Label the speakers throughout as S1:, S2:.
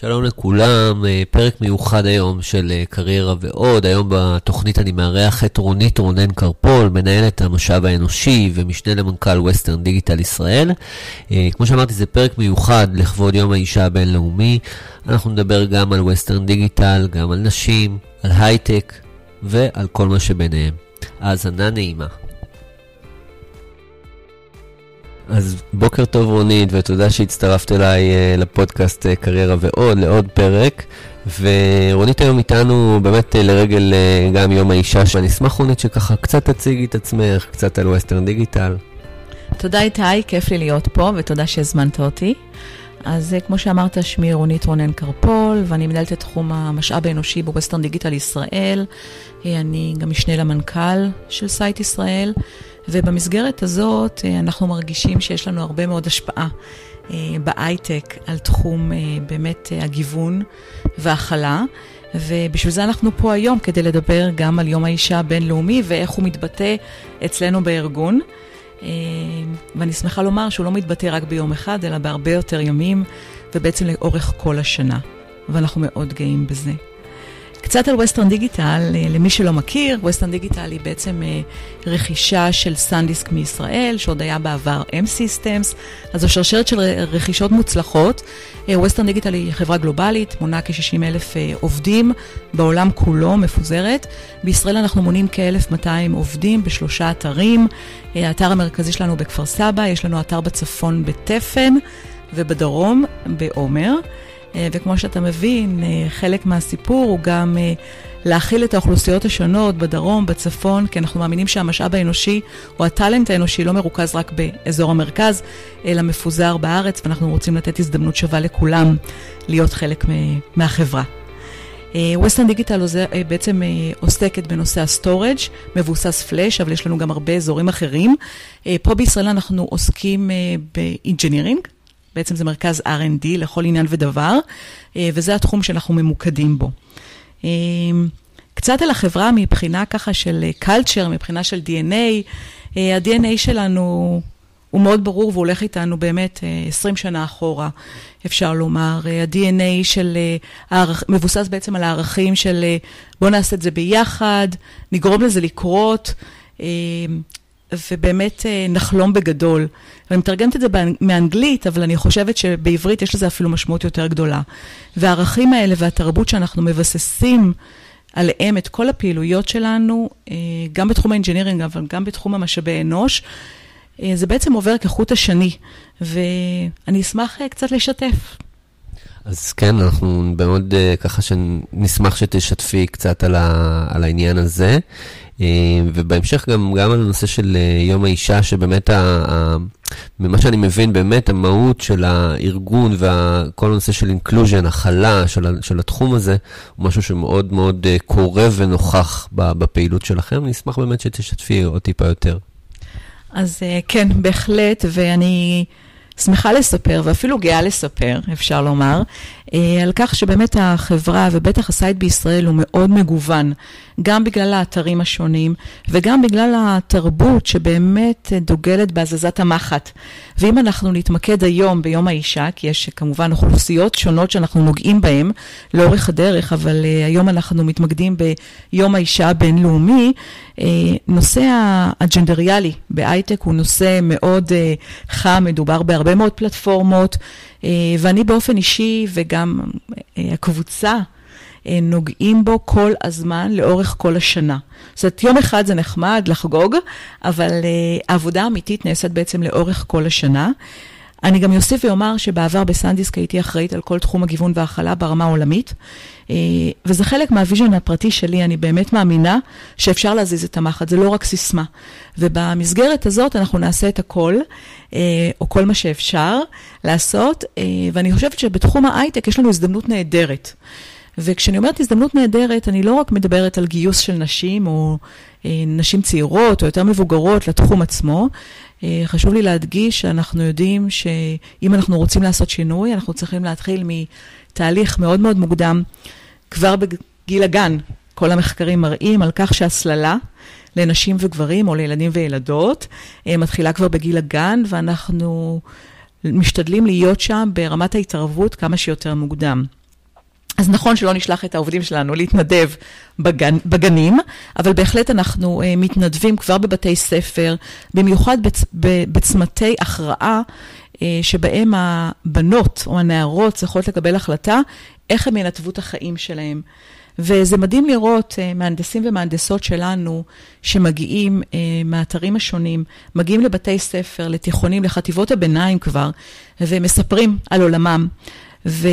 S1: שלום לכולם, אה, פרק מיוחד היום של אה, קריירה ועוד. היום בתוכנית אני מארח את רונית רונן קרפול, מנהלת המשאב האנושי ומשנה למנכ"ל Western Digital ישראל. אה, כמו שאמרתי, זה פרק מיוחד לכבוד יום האישה הבינלאומי. אנחנו נדבר גם על Western Digital, גם על נשים, על הייטק ועל כל מה שביניהם. האזנה נעימה. אז בוקר טוב רונית, ותודה שהצטרפת אליי אה, לפודקאסט אה, קריירה ועוד, לעוד פרק. ורונית היום איתנו באמת אה, לרגל גם יום האישה, ואני אשמח רונית שככה קצת תציגי את עצמך, קצת על Western Digital.
S2: תודה איתי, כיף לי להיות פה, ותודה שהזמנת אותי. אז כמו שאמרת, שמי רונית רונן קרפול, ואני מנהלת את תחום המשאב האנושי ב Western Digital ישראל. אני גם משנה למנכ"ל של site ישראל. ובמסגרת הזאת אה, אנחנו מרגישים שיש לנו הרבה מאוד השפעה אה, בהייטק על תחום אה, באמת הגיוון וההכלה. ובשביל זה אנחנו פה היום, כדי לדבר גם על יום האישה הבינלאומי ואיך הוא מתבטא אצלנו בארגון. ואני שמחה לומר שהוא לא מתבטא רק ביום אחד, אלא בהרבה יותר ימים, ובעצם לאורך כל השנה. ואנחנו מאוד גאים בזה. קצת על ווסטרן דיגיטל, אה, למי שלא מכיר, ווסטרן דיגיטל היא בעצם אה, רכישה של סנדיסק מישראל, שעוד היה בעבר M-Systems, אז זו שרשרת של רכישות מוצלחות. ווסטרן אה, דיגיטל היא חברה גלובלית, מונה כ-60 אלף עובדים, בעולם כולו מפוזרת. בישראל אנחנו מונים כ-1,200 עובדים בשלושה אתרים. האתר המרכזי שלנו בכפר סבא, יש לנו אתר בצפון בתפן ובדרום בעומר. אה, וכמו שאתה מבין, אה, חלק מהסיפור הוא גם אה, להכיל את האוכלוסיות השונות בדרום, בצפון, כי אנחנו מאמינים שהמשאב האנושי או ה talent האנושי לא מרוכז רק באזור המרכז, אלא מפוזר בארץ, ואנחנו רוצים לתת הזדמנות שווה לכולם להיות חלק מהחברה. Western Digital בעצם עוסקת בנושא ה storage, מבוסס פלאש, אבל יש לנו גם הרבה אזורים אחרים. פה בישראל אנחנו עוסקים ב engineering, בעצם זה מרכז R&D לכל עניין ודבר, אה, וזה התחום שאנחנו ממוקדים בו. אה, קצת על החברה מבחינה ככה של culture, מבחינה של DNA, אה, ה-DNA שלנו הוא מאוד ברור והוא הולך איתנו באמת 20 שנה אחורה, אפשר לומר. ה-DNA של, מבוסס בעצם על הערכים של בואו נעשה את זה ביחד, נגרום לזה לקרות. ובאמת אה, נחלום בגדול. ואני מתרגמת את זה מאנגלית, אבל אני חושבת שבעברית יש לזה אפילו משמעות יותר גדולה. והערכים האלה והתרבות שאנחנו מבססים עליהם את כל הפעילויות שלנו, אה, גם בתחום ה engineering, אבל גם בתחום המשאבי אנוש, אה, זה בעצם עובר כחוט השני, ואני אשמח קצת לשתף.
S1: אז כן, אנחנו מאוד ככה שנשמח שתשתפי קצת על, ה, על העניין הזה. אה, ובהמשך גם, גם על הנושא של אה, יום האישה, שבאמת, ה, ה, ממה שאני מבין, באמת המהות של הארגון וכל הנושא של inclusion, הכלה של, של התחום הזה, הוא משהו שמאוד מאוד אה, קורה ונוכח בפעילות שלכם. אני אשמח באמת שתשתפי עוד טיפה יותר.
S2: אז כן, בהחלט, ואני... שמחה לספר, ואפילו גאה לספר, אפשר לומר, על כך שבאמת החברה, ובטח ה site בישראל, הוא מאוד מגוון, גם בגלל האתרים השונים, וגם בגלל התרבות שבאמת דוגלת בהזזת המחט. ואם אנחנו נתמקד היום ביום האישה, כי יש כמובן אוכלוסיות שונות שאנחנו נוגעים בהן לאורך הדרך, אבל uh, היום אנחנו מתמקדים ביום האישה הבינלאומי, uh, נושא הג'נדריאלי בהייטק הוא נושא מאוד חם, מדובר בהרבה מאוד פלטפורמות, ואני באופן אישי וגם uh, הקבוצה, נוגעים בו כל הזמן, לאורך כל השנה. זאת אומרת, יום אחד זה נחמד לחגוג, אבל אה, העבודה האמיתית נעשית בעצם לאורך כל השנה. אני גם אוסיף ואומר שבעבר בסנדיסק הייתי אחראית על כל תחום הגיוון וההכלה ברמה העולמית, אה, וזה חלק מה vision הפרטי שלי, אני באמת מאמינה שאפשר להזיז את המחט, זה לא רק סיסמה. ובמסגרת הזאת אנחנו נעשה את הכל, אה, או כל מה שאפשר לעשות, uh, ואני חושבת שבתחום ההייטק יש לנו הזדמנות נהדרת. וכשאני אומרת הזדמנות נהדרת, אני לא רק מדברת על גיוס של נשים או אה, נשים צעירות או יותר מבוגרות לתחום עצמו. אה, חשוב לי להדגיש שאנחנו יודעים שאם אנחנו רוצים לעשות שינוי, אנחנו צריכים להתחיל מתהליך מאוד מאוד מוקדם, כבר בגיל הגן. כל המחקרים מראים על כך שהסללה לנשים וגברים או לילדים וילדות אה, מתחילה כבר בגיל הגן, ואנחנו משתדלים להיות שם ברמת ההתערבות כמה שיותר מוקדם. אז נכון שלא נשלח את העובדים שלנו להתנדב בגן, בגנים, אבל בהחלט אנחנו uh, מתנדבים כבר בבתי ספר, במיוחד בצ, בצמתי הכרעה, uh, שבהם הבנות או הנערות צריכות לקבל החלטה איך הם ינתבו את החיים שלהם. וזה מדהים לראות uh, מהנדסים ומהנדסות שלנו שמגיעים uh, מהאתרים השונים, מגיעים לבתי ספר, לתיכונים, לחטיבות הביניים כבר, ומספרים על עולמם. ו...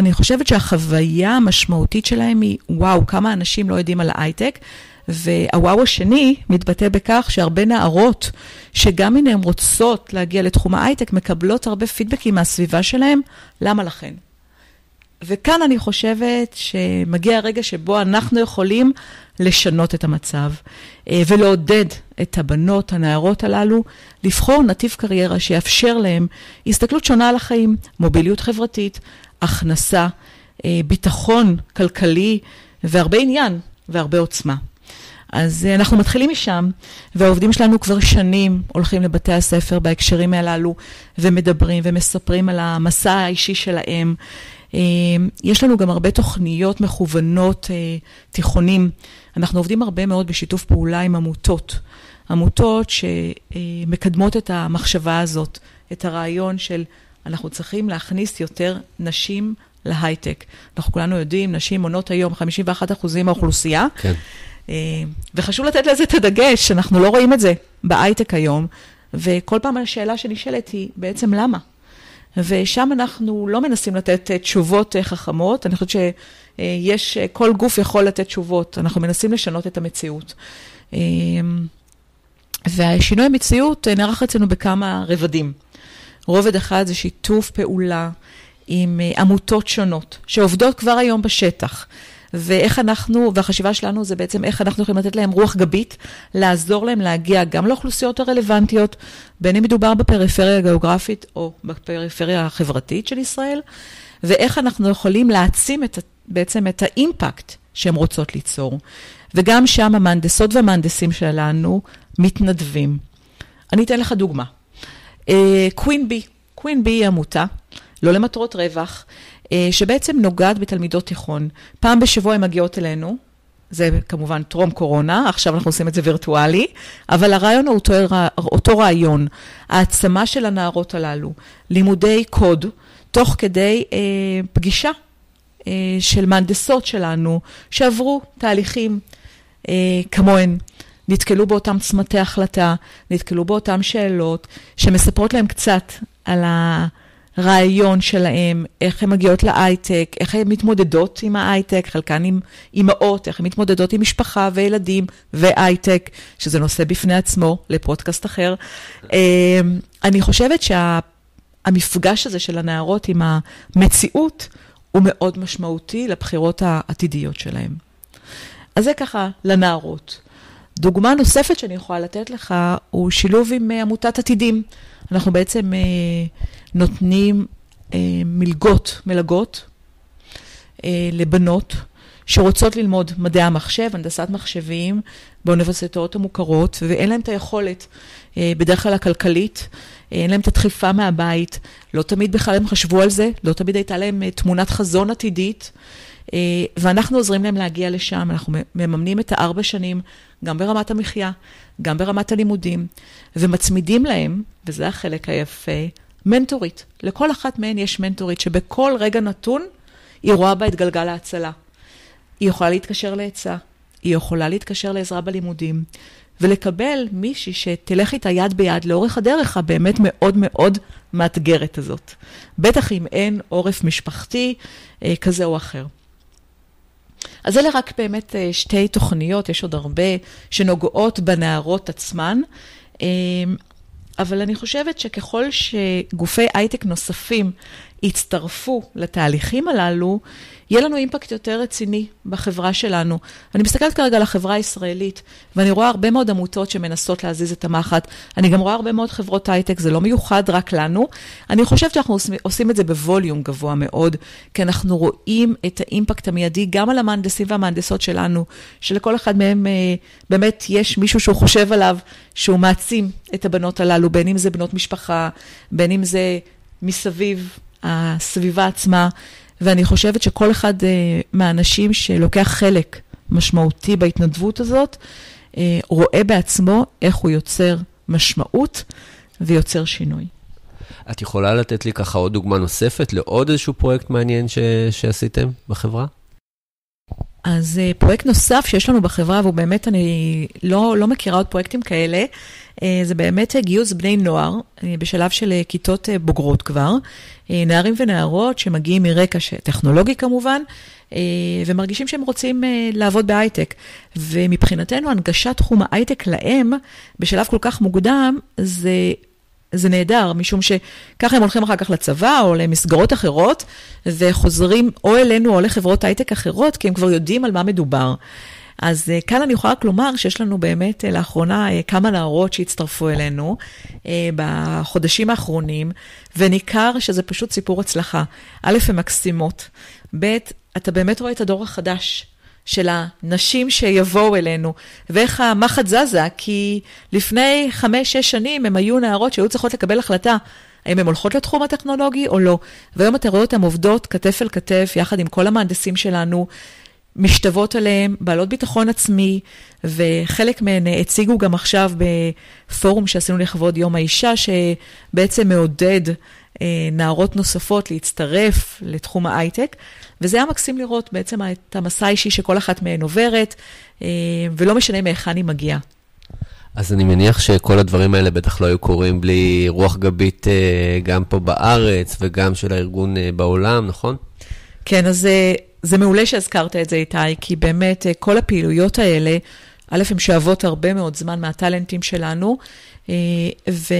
S2: אני חושבת שהחוויה המשמעותית שלהם היא, וואו, כמה אנשים לא יודעים על ההייטק. והוואו השני מתבטא בכך שהרבה נערות, שגם אם הן רוצות להגיע לתחום ההייטק, מקבלות הרבה פידבקים מהסביבה שלהן, למה לכן? וכאן אני חושבת שמגיע הרגע שבו אנחנו יכולים לשנות את המצב אה, ולעודד את הבנות, הנערות הללו, לבחור נתיב קריירה שיאפשר להם הסתכלות שונה על החיים, מוביליות חברתית, הכנסה, אה, ביטחון כלכלי והרבה עניין והרבה עוצמה. אז אה, אנחנו מתחילים משם, והעובדים שלנו כבר שנים הולכים לבתי הספר בהקשרים הללו, ומדברים ומספרים על המסע האישי שלהם. אה, יש לנו גם הרבה תוכניות מכוונות תיכונים. אנחנו עובדים הרבה מאוד בשיתוף פעולה עם עמותות. עמותות שמקדמות את המחשבה הזאת, את הרעיון של אנחנו צריכים להכניס יותר נשים להייטק. אנחנו כולנו יודעים, נשים מונות היום 51% מהאוכלוסייה.
S1: כן.
S2: אה, וחשוב לתת לזה את הדגש, אנחנו לא רואים את זה בהייטק היום, וכל פעם השאלה שנשאלת היא, בעצם למה? ושם אנחנו לא מנסים לתת אה, תשובות אה, חכמות, אני חושבת שיש, כל גוף יכול לתת תשובות, אנחנו מנסים לשנות את המציאות. והשינוי המציאות נערך אצלנו בכמה רבדים. רובד אחד זה שיתוף פעולה עם אה, עמותות שונות, שעובדות כבר היום בשטח. ואיך אנחנו, והחשיבה שלנו זה בעצם איך אנחנו יכולים לתת להם רוח גבית, לעזור להם להגיע גם לאוכלוסיות הרלוונטיות, בין אם מדובר בפריפריה הגיאוגרפית או בפריפריה החברתית של ישראל, ואיך אנחנו יכולים להעצים את, בעצם את האימפקט שהן רוצות ליצור. וגם שם המהנדסות והמהנדסים שלנו מתנדבים. אני אתן לך דוגמה. קווין בי. קווין בי היא עמותה, לא למטרות רווח, אה, שבעצם נוגעת בתלמידות תיכון. פעם בשבוע הן מגיעות אלינו, זה כמובן טרום קורונה, עכשיו אנחנו עושים את זה וירטואלי, אבל הרעיון הוא אותו, אותו רעיון, העצמה של הנערות הללו, לימודי קוד, תוך כדי אה, פגישה אה, של מהנדסות שלנו, שעברו תהליכים אה, כמוהן. נתקלו באותם צמתי החלטה, נתקלו באותן שאלות, שמספרות להם קצת על הרעיון שלהם, איך הן מגיעות להייטק, איך הן מתמודדות עם ההייטק, חלקן עם אימהות, איך הן מתמודדות עם משפחה וילדים והייטק, שזה נושא בפני עצמו לפודקאסט אחר. אמ, אני חושבת שהמפגש הזה של הנערות עם המציאות הוא מאוד משמעותי לבחירות העתידיות שלהם. אז זה ככה לנערות. דוגמה נוספת שאני יכולה לתת לך הוא שילוב עם אה, עמותת עתידים. אנחנו בעצם אה, נותנים אה, מלגות, מלגות לבנות שרוצות ללמוד מדעי המחשב, הנדסת מחשבים, באוניברסיטאות המוכרות, ואין להם את היכולת, בדרך כלל הכלכלית, אין להם את הדחיפה מהבית, לא תמיד בכלל הם חשבו על זה, לא תמיד הייתה להם תמונת חזון עתידית. ואנחנו עוזרים להם להגיע לשם, אנחנו מממנים את הארבע שנים, גם ברמת המחיה, גם ברמת הלימודים, ומצמידים להם, וזה החלק היפה, מנטורית. לכל אחת מהן יש מנטורית שבכל רגע נתון היא רואה בה את גלגל ההצלה. היא יכולה להתקשר לעצה, היא יכולה להתקשר לעזרה בלימודים, ולקבל מישהי שתלך איתה יד ביד לאורך הדרך הבאמת מאוד מאוד מאתגרת הזאת. בטח אם אין עורף משפחתי אה, כזה או אחר. אז אלה רק באמת אה, שתי תוכניות, יש עוד הרבה שנוגעות בנערות עצמן. אה, אבל אני חושבת שככל שגופי הייטק נוספים יצטרפו לתהליכים הללו, יהיה לנו אימפקט יותר רציני בחברה שלנו. אני מסתכלת כרגע על החברה הישראלית, ואני רואה הרבה מאוד עמותות שמנסות להזיז את המחט. אני גם רואה הרבה מאוד חברות הייטק, זה לא מיוחד רק לנו. אני חושבת שאנחנו עושים את זה בווליום גבוה מאוד, כי אנחנו רואים את האימפקט המיידי גם על המהנדסים והמהנדסות שלנו, שלכל אחד מהם אה, באמת יש מישהו שהוא חושב עליו, שהוא מעצים את הבנות הללו, בין אם זה בנות משפחה, בין אם זה מסביב, הסביבה עצמה. ואני חושבת שכל אחד מהאנשים שלוקח חלק משמעותי בהתנדבות הזאת, רואה בעצמו איך הוא יוצר משמעות ויוצר שינוי.
S1: את יכולה לתת לי ככה עוד דוגמה נוספת לעוד איזשהו פרויקט מעניין ש... שעשיתם בחברה?
S2: אז uh, פרויקט נוסף שיש לנו בחברה, והוא באמת, אני לא, לא מכירה עוד פרויקטים כאלה, uh, זה באמת גיוס בני נוער, בשלב של כיתות בוגרות כבר, נערים ונערות שמגיעים מרקע טכנולוגי כמובן, ומרגישים שהם רוצים לעבוד בהייטק. ומבחינתנו, הנגשת תחום ההייטק להם, בשלב כל כך מוקדם, זה זה נהדר, משום שככה הם הולכים אחר כך לצבא או למסגרות אחרות, וחוזרים או אלינו או לחברות הייטק אחרות, כי הם כבר יודעים על מה מדובר. אז uh, כאן אני יכולה רק לומר שיש לנו באמת uh, לאחרונה uh, כמה נערות שהצטרפו אלינו בחודשים האחרונים, וניכר שזה פשוט סיפור הצלחה. א', הן מקסימות, ב', אתה באמת רואה את הדור החדש. של הנשים שיבואו אלינו, ואיך המחט זזה, כי לפני חמש-שש שנים הם היו נערות שהיו צריכות לקבל החלטה. האם הן הולכות לתחום הטכנולוגי או לא. והיום אתה רואה אותן עובדות כתף אל כתף, יחד עם כל המהנדסים שלנו, משתוות עליהם, בעלות ביטחון עצמי, וחלק מהן הציגו גם עכשיו בפורום שעשינו לכבוד יום האישה, שבעצם מעודד אה, נערות נוספות להצטרף לתחום ההייטק, וזה היה מקסים לראות בעצם את המסע האישי שכל אחת מהן עוברת, אה, ולא משנה מהיכן היא מגיעה.
S1: אז אני מניח שכל הדברים האלה בטח לא היו קורים בלי רוח גבית אה, גם פה בארץ וגם של הארגון בעולם, נכון?
S2: כן, אז זה, זה מעולה שהזכרת את זה, איתי, כי באמת כל הפעילויות האלה, א', הן שואבות הרבה מאוד זמן מהטאלנטים שלנו, ו...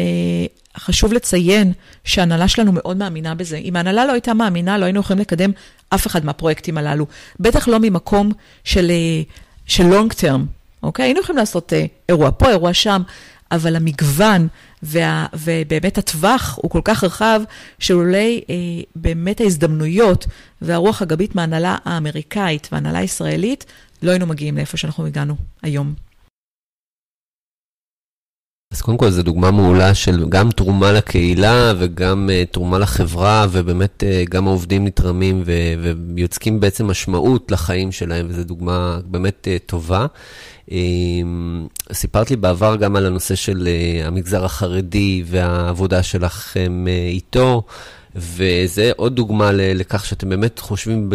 S2: חשוב לציין שההנהלה שלנו מאוד מאמינה בזה. אם ההנהלה לא הייתה מאמינה, לא היינו יכולים לקדם אף אחד מהפרויקטים הללו. בטח לא ממקום של, אה, long term, אוקיי? היינו יכולים לעשות אה, אירוע פה, אירוע שם, אבל המגוון וה, ובאמת הטווח הוא כל כך רחב, שאולי אה, באמת ההזדמנויות והרוח הגבית מההנהלה האמריקאית וההנהלה הישראלית, לא היינו מגיעים לאיפה שאנחנו הגענו היום.
S1: אז קודם כל, זו דוגמה מעולה של גם תרומה לקהילה וגם uh, תרומה לחברה, ובאמת uh, גם העובדים נתרמים ו- ויוצקים בעצם משמעות לחיים שלהם, וזו דוגמה באמת uh, טובה. Uh, סיפרת לי בעבר גם על הנושא של uh, המגזר החרדי והעבודה שלכם uh, איתו. וזה עוד דוגמה לכך שאתם באמת חושבים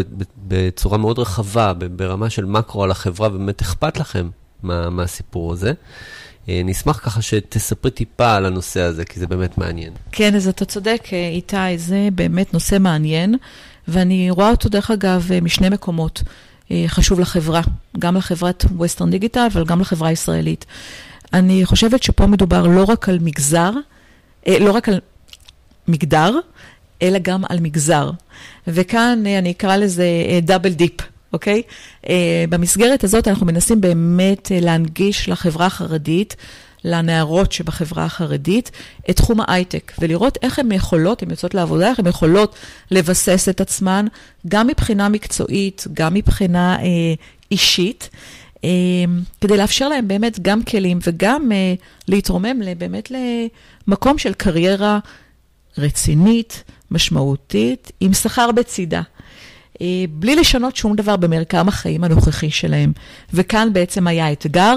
S1: בצורה מאוד רחבה, ברמה של מקרו על החברה, ובאמת אכפת לכם מה, מהסיפור הזה. אה, נשמח ככה שתספרי טיפה על הנושא הזה, כי זה באמת מעניין.
S2: כן, אז אתה צודק, אה, איתי, זה באמת נושא מעניין, ואני רואה אותו, דרך אגב, אה, משני מקומות. חשוב לחברה, גם לחברת ווסטרן דיגיטל, אבל גם לחברה הישראלית. אני חושבת שפה מדובר לא רק על מגזר, לא רק על מגדר, אלא גם על מגזר. וכאן אני אקרא לזה double dip. אוקיי? אה, במסגרת הזאת אנחנו מנסים באמת אה, להנגיש לחברה החרדית, לנערות שבחברה החרדית, את תחום ההייטק, ולראות איך הן יכולות, הן יוצאות לעבודה, איך הן יכולות לבסס את עצמן, גם מבחינה מקצועית, גם מבחינה uh, אישית. כדי לאפשר להם באמת גם כלים וגם uh, להתרומם באמת למקום של קריירה רצינית, משמעותית, עם שכר בצידה. אה, בלי לשנות שום דבר במרקם החיים הנוכחי שלהם. וכאן בעצם היה אתגר.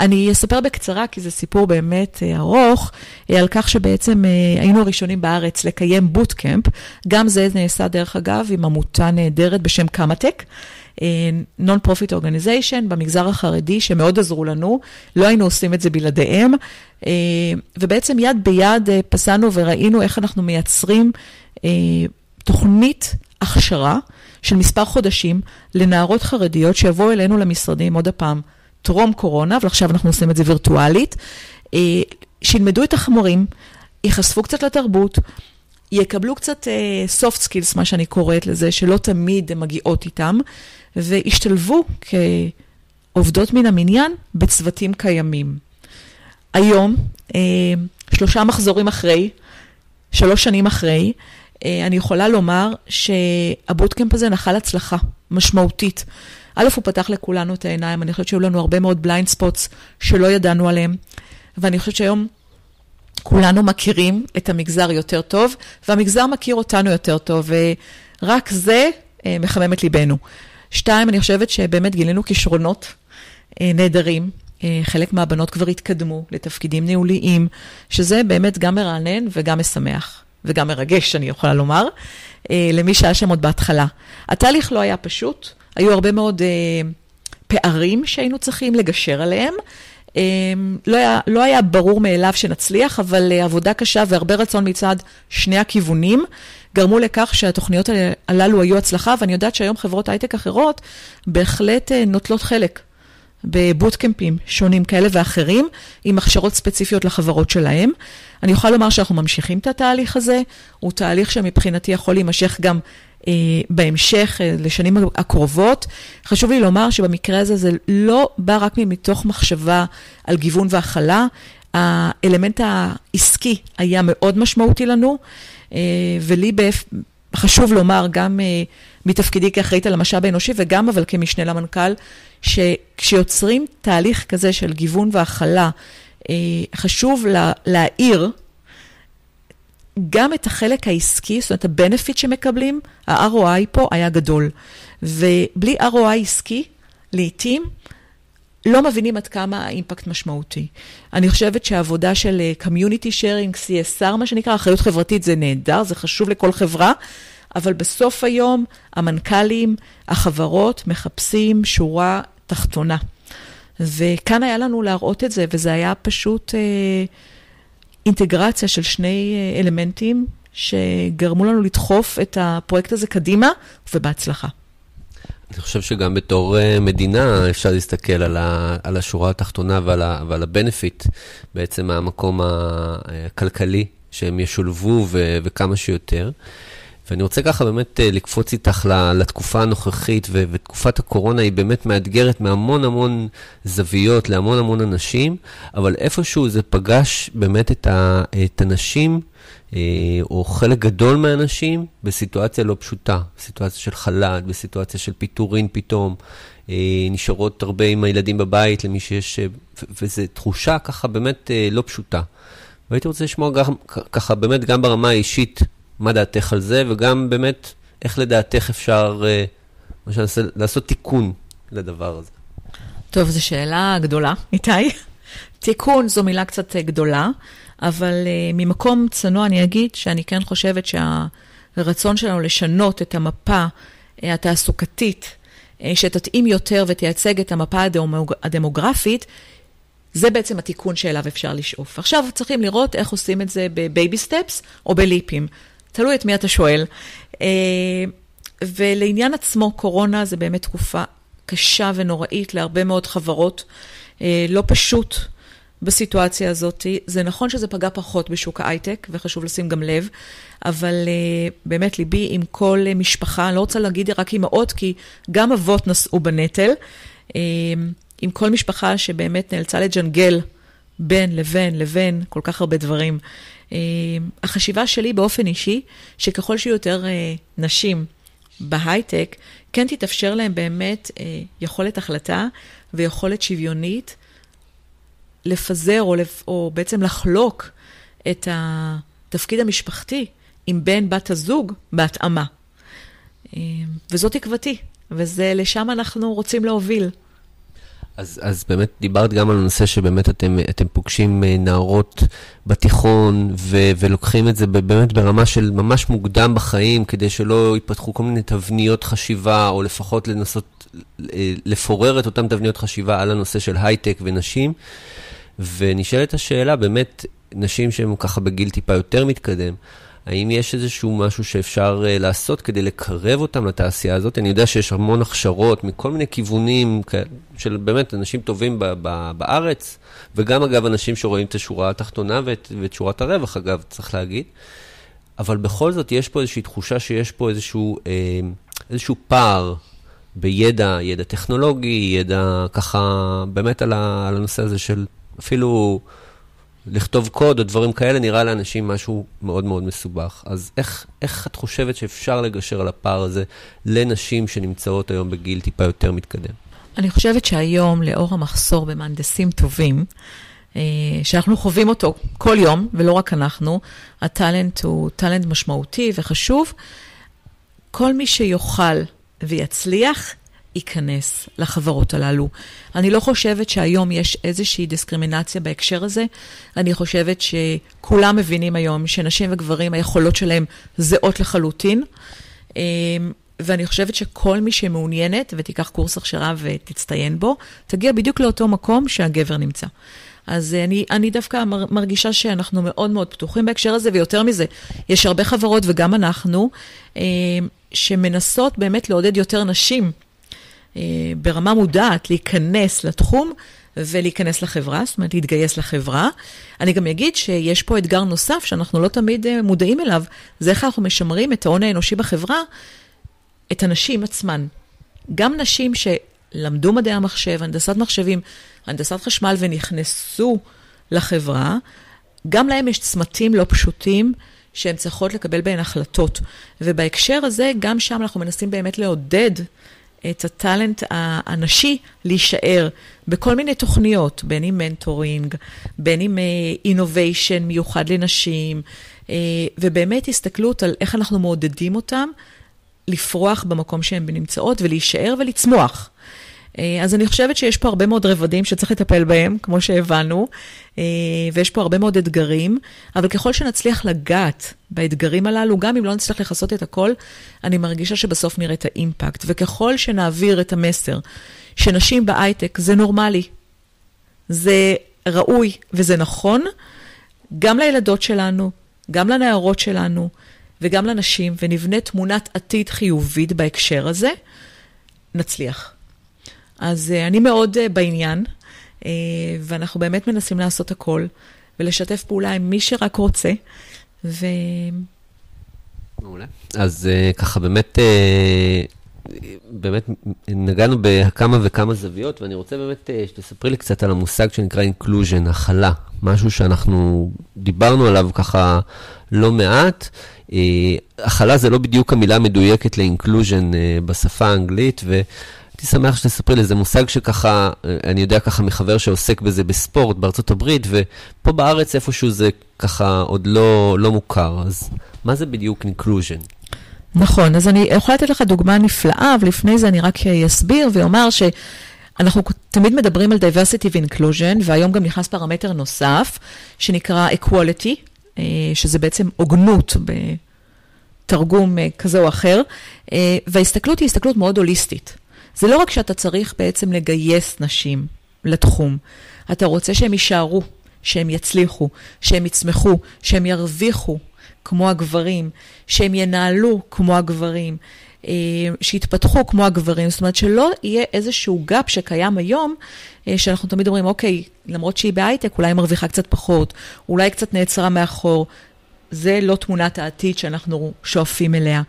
S2: אני אספר בקצרה, כי זה סיפור באמת אה, ארוך, אה, על כך שבעצם היינו הראשונים בארץ לקיים בוטקאמפ. גם זה נעשה, דרך אגב, עם עמותה נהדרת בשם קמאטק. Non-Profit Organization במגזר החרדי, שמאוד עזרו לנו, לא היינו עושים את זה בלעדיהם, ובעצם יד ביד פסענו וראינו איך אנחנו מייצרים תוכנית הכשרה של מספר חודשים לנערות חרדיות שיבואו אלינו למשרדים עוד הפעם, טרום קורונה, אבל עכשיו אנחנו עושים את זה וירטואלית, אה, שילמדו את החמורים, ייחשפו קצת לתרבות, יקבלו קצת uh, soft skills, מה שאני קוראת לזה, שלא תמיד הן מגיעות איתם, וישתלבו כעובדות מן המניין בצוותים קיימים. היום, uh, שלושה מחזורים אחרי, שלוש שנים אחרי, אה, אני יכולה לומר שהבוטקאמפ הזה נחל הצלחה משמעותית. א', הוא פתח לכולנו את העיניים, אני חושבת שהיו לנו הרבה מאוד blind spots שלא ידענו עליהם, ואני חושבת שהיום כולנו מכירים את המגזר יותר טוב, והמגזר מכיר אותנו יותר טוב, ורק זה אה, מחמם את ליבנו. שתיים, אני חושבת שבאמת גילינו כישרונות אה, נהדרים. אה, חלק מהבנות כבר התקדמו לתפקידים ניהוליים, שזה באמת גם מרענן וגם משמח, וגם מרגש, אני יכולה לומר, אה, למי שהיה שם עוד בהתחלה. התהליך לא היה פשוט, היו הרבה מאוד פערים שהיינו צריכים לגשר עליהם. לא היה, לא היה ברור מאליו שנצליח, אבל עבודה קשה והרבה רצון מצד שני הכיוונים גרמו לכך שהתוכניות הללו היו הצלחה, ואני יודעת שהיום חברות הייטק אחרות בהחלט נוטלות חלק בבוטקמפים שונים כאלה ואחרים, עם הכשרות ספציפיות לחברות שלהם. אני יכולה לומר שאנחנו ממשיכים את התהליך הזה, הוא תהליך שמבחינתי יכול להימשך גם אה, בהמשך, אה, לשנים הקרובות. חשוב לי לומר שבמקרה הזה זה לא בא רק מתוך מחשבה על גיוון והכלה, האלמנט העסקי היה מאוד משמעותי לנו, אה, ולי. חשוב לומר, גם אה, מתפקידי כאחראית על המשאב האנושי וגם אבל כמשנה למנכ"ל, שכשיוצרים תהליך כזה של גיוון והכלה, אה, חשוב לה, להעיר גם את החלק העסקי, זאת אומרת, ה-benefit שמקבלים, ה-ROI פה היה גדול. ובלי ROI עסקי, לעתים, לא מבינים עד כמה האימפקט משמעותי. אני חושבת שהעבודה של אה, Community Sharing, CSR, מה שנקרא, אחריות חברתית, זה נהדר, זה חשוב לכל חברה, אבל בסוף היום המנכ"לים, החברות, מחפשים שורה תחתונה. וכאן היה לנו להראות את זה, וזה היה פשוט אה, אינטגרציה של שני אה, אלמנטים שגרמו לנו לדחוף את הפרויקט הזה קדימה, ובהצלחה.
S1: אני חושב שגם בתור uh, מדינה אפשר להסתכל על, ה, על השורה התחתונה ועל, ה, ועל ה-benefit, בעצם מהמקום הכלכלי, שהם ישולבו ו, וכמה שיותר. ואני רוצה ככה באמת אה, לקפוץ איתך לתקופה הנוכחית, ו- ותקופת הקורונה היא באמת מאתגרת מהמון המון זוויות להמון המון אנשים, אבל איפשהו זה פגש באמת את, ה- את הנשים, אה, או חלק גדול מהאנשים, בסיטואציה לא פשוטה, בסיטואציה של חל"ת, בסיטואציה של פיטורין פתאום. אה, נשארות הרבה עם הילדים בבית, למי שיש, וזו תחושה ככה באמת לא פשוטה. והייתי רוצה לשמוע גם, ככה באמת גם ברמה האישית, מה דעתך על זה, וגם באמת, איך לדעתך אפשר uh, שנעשה, לעשות תיקון לדבר הזה.
S2: טוב, זו שאלה גדולה, איתי. תיקון זו מילה קצת אה, גדולה, אבל uh, ממקום צנוע אני אגיד שאני כן חושבת שהרצון שלנו לשנות את המפה uh, התעסוקתית, uh, שתתאים יותר ותייצג את המפה הדמוג... הדמוגרפית, זה בעצם התיקון שאליו אפשר לשאוף. עכשיו צריכים לראות איך עושים את זה בבייבי סטפס או בליפים. תלוי את מי אתה שואל. אה, ולעניין עצמו, קורונה זה באמת תקופה קשה ונוראית להרבה מאוד חברות. אה, לא פשוט בסיטואציה הזאת. זה נכון שזה פגע פחות בשוק ההייטק, וחשוב לשים גם לב, אבל אה, באמת ליבי עם כל משפחה, אני לא רוצה להגיד רק אימהות, כי גם אבות נשאו בנטל, עם כל משפחה שבאמת נאלצה לג'נגל בין לבין לבין כל כך הרבה דברים. אה, החשיבה שלי באופן אישי, שככל שיהיו יותר אה, נשים בהייטק, כן תתאפשר להם באמת אה, יכולת החלטה ויכולת שוויונית לפזר או, לפ... או בעצם לחלוק את התפקיד המשפחתי עם בן בת הזוג בהתאמה. וזאת תקוותי, וזה לשם אנחנו רוצים להוביל.
S1: אז, אז באמת דיברת גם על הנושא שבאמת אתם, אתם פוגשים אה, נערות בתיכון ו, ולוקחים את זה באמת ברמה של ממש מוקדם בחיים, כדי שלא יפתחו כל מיני תבניות חשיבה, או לפחות לנסות אה, לפורר את אותן תבניות חשיבה על הנושא של הייטק ונשים. ונשאלת השאלה, באמת, נשים שהן ככה בגיל טיפה יותר מתקדם, האם יש איזשהו משהו שאפשר uh, לעשות כדי לקרב אותם לתעשייה הזאת? אני יודע שיש המון הכשרות מכל מיני כיוונים של באמת אנשים טובים ב- ב- בארץ, וגם אגב אנשים שרואים את השורה התחתונה ואת, ואת שורת הרווח, אגב, צריך להגיד. אבל בכל זאת יש פה איזושהי תחושה שיש פה איזשהו, אה, איזשהו פער בידע, ידע טכנולוגי, ידע ככה באמת על, ה, על הנושא הזה של אפילו... לכתוב קוד או דברים כאלה נראה לאנשים משהו מאוד מאוד מסובך. אז איך, איך את חושבת שאפשר לגשר על הפער הזה לנשים שנמצאות היום בגיל טיפה יותר מתקדם?
S2: אני חושבת שהיום, לאור המחסור במהנדסים טובים, אה, שאנחנו חווים אותו כל יום, ולא רק אנחנו, הטאלנט הוא טאלנט משמעותי וחשוב. כל מי שיוכל ויצליח, ייכנס לחברות הללו. אני לא חושבת שהיום יש איזושהי דיסקרימינציה בהקשר הזה. אני חושבת שכולם מבינים היום שנשים וגברים, היכולות שלהם זהות לחלוטין. אמ, ואני חושבת שכל מי שמעוניינת ותיקח קורס הכשרה ותצטיין בו, תגיע בדיוק לאותו מקום שהגבר נמצא. אז אני, אני דווקא מרגישה שאנחנו מאוד מאוד פתוחים בהקשר הזה, ויותר מזה, יש הרבה חברות, וגם אנחנו, אמ, שמנסות באמת לעודד יותר נשים אה, ברמה מודעת להיכנס לתחום ולהיכנס לחברה, זאת אומרת להתגייס לחברה. אני גם אגיד שיש פה אתגר נוסף שאנחנו לא תמיד אה, מודעים אליו, זה איך אנחנו משמרים את ההון האנושי בחברה, את הנשים עצמן. גם נשים שלמדו מדעי המחשב, הנדסת מחשבים, הנדסת חשמל ונכנסו לחברה, גם להם יש צמתים לא פשוטים שהן צריכות לקבל בהן החלטות. ובהקשר הזה, גם שם אנחנו מנסים באמת לעודד את הטאלנט הנשי להישאר בכל מיני תוכניות, בין אם mentoring, בין אם innovation אה, מיוחד לנשים, אה, ובאמת הסתכלות על איך אנחנו מעודדים אותם לפרוח במקום שהן נמצאות ולהישאר ולצמוח. אה, אז אני חושבת שיש פה הרבה מאוד רבדים שצריך לטפל בהם, כמו שהבנו, אה, ויש פה הרבה מאוד אתגרים, אבל ככל שנצליח לגעת באתגרים הללו, גם אם לא נצליח לכסות את הכל, אני מרגישה שבסוף נראה את האימפקט. וככל שנעביר את המסר שנשים בהייטק זה נורמלי, זה ראוי וזה נכון, גם לילדות שלנו, גם לנערות שלנו וגם לנשים, ונבנה תמונת עתיד חיובית בהקשר הזה, נצליח. אז uh, אני מאוד uh, בעניין, uh, ואנחנו באמת מנסים לעשות הכל, ולשתף פעולה עם מי שרק רוצה, ו...
S1: מעולה. אז ככה באמת, באמת נגענו בכמה וכמה זוויות, ואני רוצה באמת שתספרי לי קצת על המושג שנקרא אינקלוז'ן, הכלה, משהו שאנחנו דיברנו עליו ככה לא מעט. הכלה זה לא בדיוק המילה המדויקת uh, בשפה האנגלית. הייתי שמח שתספרי לי, זה מושג שככה, אני יודע ככה מחבר שעוסק בזה בספורט בארצות הברית, ופה בארץ איפשהו זה ככה עוד לא, לא מוכר, אז מה זה בדיוק inclusion?
S2: נכון, אז אני יכולה לתת לך דוגמה נפלאה, ולפני זה אני רק אסביר ואומר ש... אנחנו תמיד מדברים על diversity ו-inclusion, והיום גם נכנס פרמטר נוסף, שנקרא equality, אה, שזה בעצם הוגנות בתרגום אה, כזה או אחר, אה, וההסתכלות היא הסתכלות מאוד הוליסטית. זה לא רק שאתה צריך בעצם לגייס נשים לתחום, אתה רוצה שהם יישארו, שהם יצליחו, שהם יצמחו, שהם ירוויחו כמו הגברים, שהם ינהלו כמו הגברים, אה, שיתפתחו כמו הגברים. זאת אומרת, שלא יהיה איזשהו gap שקיים היום, אה, שאנחנו תמיד אומרים, אוקיי, למרות שהיא בהייטק, אולי היא מרוויחה קצת פחות, אולי קצת נעצרה מאחור. זה לא תמונת העתיד שאנחנו שואפים אליה.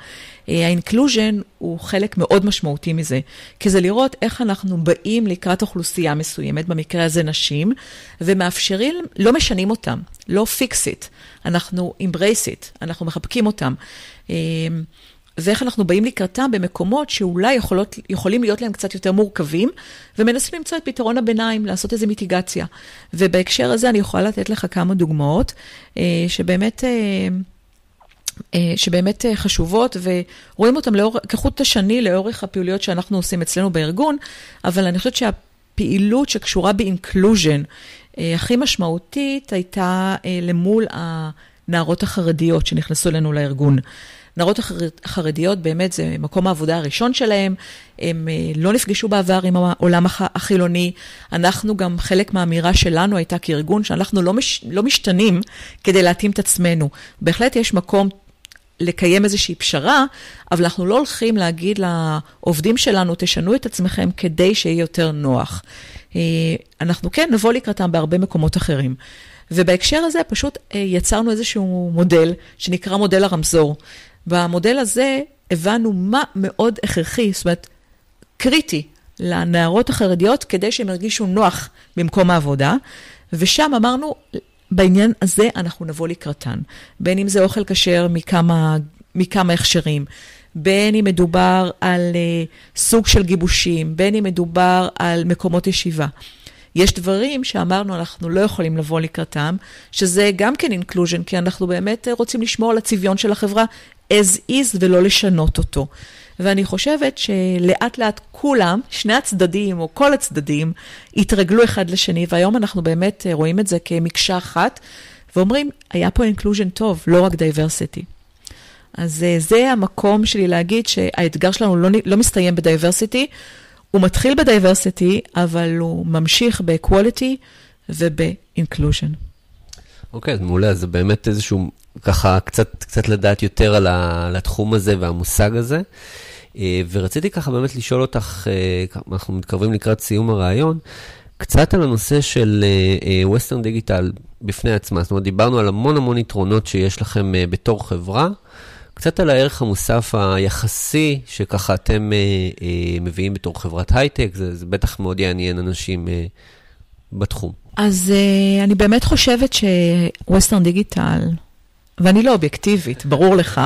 S2: אה, ה inclusion הוא חלק מאוד משמעותי מזה, כי זה לראות איך אנחנו באים לקראת אוכלוסייה מסוימת, במקרה הזה נשים, ומאפשרים, לא משנים אותם, לא fix it, אנחנו embrace it, אנחנו מחבקים אותם. אה, ואיך אנחנו באים לקראתם במקומות שאולי יכולות, יכולים להיות להם קצת יותר מורכבים, ומנסים למצוא את פתרון הביניים, לעשות איזו מיטיגציה. ובהקשר הזה אני יכולה לתת לך כמה דוגמאות, אה, שבאמת... אה, שבאמת אה, חשובות, ורואים אותן לאור, כחוט השני לאורך הפעילויות שאנחנו עושים אצלנו בארגון, אבל אני חושבת שהפעילות שקשורה באינקלוז'ן אה, הכי משמעותית הייתה למול הנערות החרדיות שנכנסו אלינו לארגון. נערות החרדיות, באמת זה מקום העבודה הראשון שלהם, הם לא נפגשו בעבר עם העולם החילוני. אנחנו גם, חלק מהאמירה שלנו הייתה כארגון, שאנחנו לא, מש, לא משתנים כדי להתאים את עצמנו. בהחלט יש מקום לקיים איזושהי פשרה, אבל אנחנו לא הולכים להגיד לעובדים שלנו, תשנו את עצמכם כדי שיהיה יותר נוח. אה, אנחנו כן נבוא לקראתם בהרבה מקומות אחרים. ובהקשר הזה פשוט אה, יצרנו איזשהו מודל שנקרא מודל הרמזור. במודל הזה הבנו מה מאוד הכרחי, זאת אומרת, קריטי לנערות החרדיות כדי שהם ירגישו נוח במקום העבודה, ושם אמרנו, בעניין הזה אנחנו נבוא לקראתן. בין אם זה אוכל כשר מכמה, מכמה הכשרים, בין אם מדובר על uh, סוג של גיבושים, בין אם מדובר על מקומות ישיבה. יש דברים שאמרנו, אנחנו לא יכולים לבוא לקראתם, שזה גם כן אינקלוז'ן, כי אנחנו באמת רוצים לשמור על הצביון של החברה as is ולא לשנות אותו. ואני חושבת שלאט לאט כולם, שני הצדדים או כל הצדדים, יתרגלו אחד לשני, והיום אנחנו באמת רואים את זה כמקשה אחת, ואומרים, היה פה inclusion טוב, לא רק diversity. אז זה המקום שלי להגיד שהאתגר שלנו לא, לא מסתיים ב diversity, הוא מתחיל ב diversity, אבל הוא ממשיך ב equality
S1: וב inclusion. אוקיי, אוקיי, מעולה, זה באמת איזשהו, ככה, קצת, קצת לדעת יותר על, ה, על התחום הזה והמושג הזה. אה, ורציתי ככה באמת לשאול אותך, אה, אנחנו מתקרבים לקראת סיום הראיון, קצת על הנושא של ווסטרן uh, דיגיטל בפני עצמה. זאת אומרת, דיברנו על המון המון יתרונות שיש לכם בתור חברה. קצת על הערך המוסף היחסי שככה אתם uh, uh, מביאים בתור חברת הייטק, זה, זה בטח מאוד יעניין אנשים uh, בתחום.
S2: אז uh, אני באמת חושבת שווסטרן דיגיטל, ואני לא אובייקטיבית, ברור לך,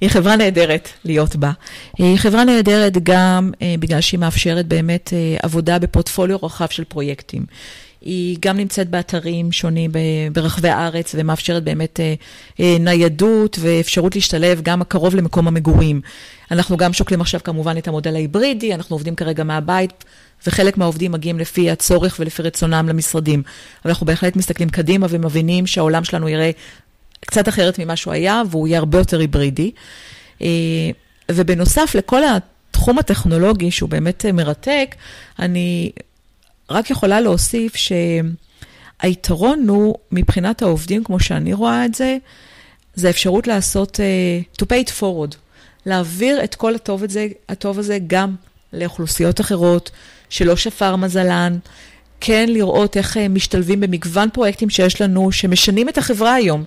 S2: היא חברה נהדרת להיות בה. היא חברה נהדרת גם uh, בגלל שהיא מאפשרת באמת uh, עבודה בפורטפוליו רחב של פרויקטים. היא גם נמצאת באתרים שונים ברחבי הארץ ומאפשרת באמת אה, אה, ניידות ואפשרות להשתלב גם קרוב למקום המגורים. אנחנו גם שוקלים עכשיו כמובן את המודל ההיברידי, אנחנו עובדים כרגע מהבית, וחלק מהעובדים מגיעים לפי הצורך ולפי רצונם למשרדים. אבל אנחנו בהחלט מסתכלים קדימה ומבינים שהעולם שלנו יראה קצת אחרת ממה שהוא היה, והוא יהיה הרבה יותר היברידי. אה, ובנוסף לכל התחום הטכנולוגי, שהוא באמת מרתק, אני רק יכולה להוסיף שהיתרון הוא, מבחינת העובדים, כמו שאני רואה את זה, זה האפשרות לעשות, uh, to pay it forward, להעביר את כל הטוב הזה, הטוב הזה גם לאוכלוסיות אחרות, שלא שפר מזלן, כן לראות איך הם משתלבים במגוון פרויקטים שיש לנו, שמשנים את החברה היום.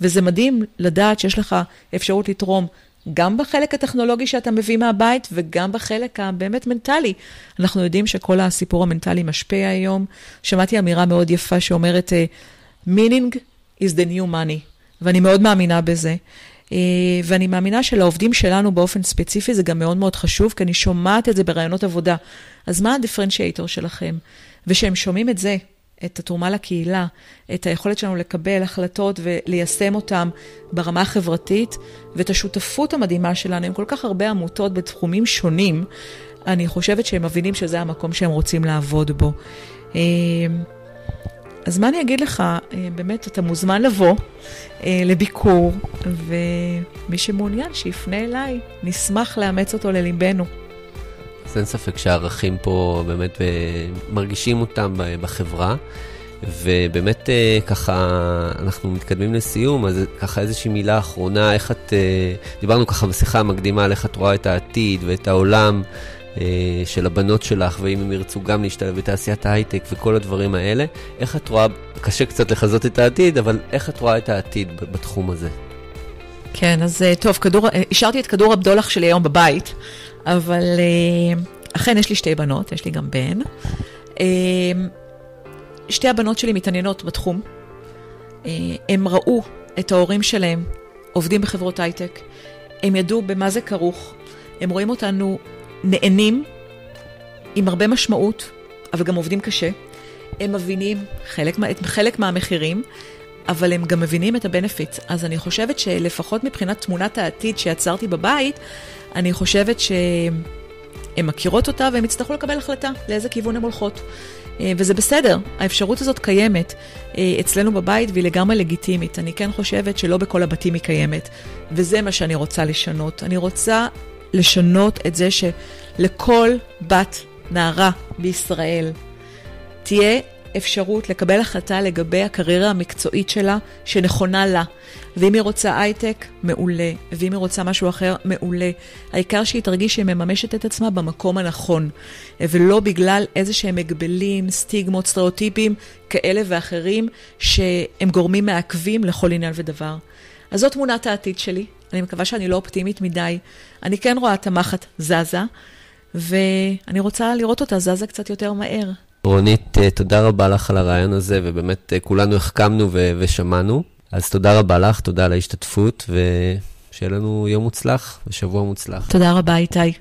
S2: וזה מדהים לדעת שיש לך אפשרות לתרום גם בחלק הטכנולוגי שאתה מביא מהבית וגם בחלק הבאמת מנטלי. אנחנו יודעים שכל הסיפור המנטלי משפיע היום. שמעתי אמירה מאוד יפה שאומרת, meaning is the new money, ואני מאוד מאמינה בזה. אה, ואני מאמינה שלעובדים שלנו באופן ספציפי זה גם מאוד מאוד חשוב, כי אני שומעת את זה ברעיונות עבודה. אז מה הדיפרנציאטור שלכם? ושהם שומעים את זה, את התרומה לקהילה, את היכולת שלנו לקבל החלטות וליישם אותן ברמה החברתית, ואת השותפות המדהימה שלנו עם כל כך הרבה עמותות בתחומים שונים, אני חושבת שהם מבינים שזה המקום שהם רוצים לעבוד בו. אה, אז מה אני אגיד לך, אה, באמת, אתה מוזמן לבוא אה, לביקור, ומי שמעוניין, שיפנה אליי, נשמח לאמץ אותו לליבנו.
S1: אין ספק שהערכים פה באמת אה, מרגישים אותם בחברה. ובאמת אה, ככה, אנחנו מתקדמים לסיום, אז ככה איזושהי מילה אחרונה, איך את, אה, דיברנו ככה בשיחה המקדימה על איך את רואה את העתיד ואת העולם של הבנות שלך, ואם הם ירצו גם להשתלב בתעשיית ההייטק וכל הדברים האלה, איך את רואה, קשה קצת לחזות את העתיד, אבל איך את רואה את העתיד בתחום הזה?
S2: כן, אז טוב, כדור, השארתי את כדור הבדולח שלי היום בבית. אבל אה, אכן יש לי שתי בנות, יש לי גם בן. אה, שתי הבנות שלי מתעניינות בתחום. אה, הם ראו את ההורים שלהם עובדים בחברות הייטק, הם ידעו במה זה כרוך, הם רואים אותנו נהנים עם הרבה משמעות, אבל גם עובדים קשה. הם מבינים חלק, חלק מהמחירים, אבל הם גם מבינים את הבנפיט. אז אני חושבת שלפחות מבחינת תמונת העתיד שיצרתי בבית, אני חושבת שהן מכירות אותה והן יצטרכו לקבל החלטה לאיזה כיוון הן הולכות. אה, וזה בסדר, האפשרות הזאת קיימת אה, אצלנו בבית והיא לגמרי לגיטימית. אני כן חושבת שלא בכל הבתים היא קיימת, וזה מה שאני רוצה לשנות. אני רוצה לשנות את זה שלכל בת, נערה בישראל, תהיה אפשרות לקבל החלטה לגבי הקריירה המקצועית שלה שנכונה לה. ואם היא רוצה הייטק, מעולה. ואם היא רוצה משהו אחר, מעולה. העיקר שהיא תרגיש שהיא מממשת את עצמה במקום הנכון, ולא בגלל איזה שהם הגבלים, סטיגמות, סטריאוטיפים כאלה ואחרים, שהם גורמים מעכבים לכל עניין ודבר. אז זאת תמונת העתיד שלי. אני מקווה שאני לא אופטימית מדי. אני כן רואה את המחט זזה, ואני רוצה לראות אותה זזה קצת יותר מהר.
S1: רונית, תודה רבה לך על הרעיון הזה, ובאמת אה, כולנו החכמנו ושמענו. אז תודה רבה לך, תודה על ההשתתפות, ושיהיה לנו יום מוצלח ושבוע מוצלח.
S2: תודה רבה, איתי.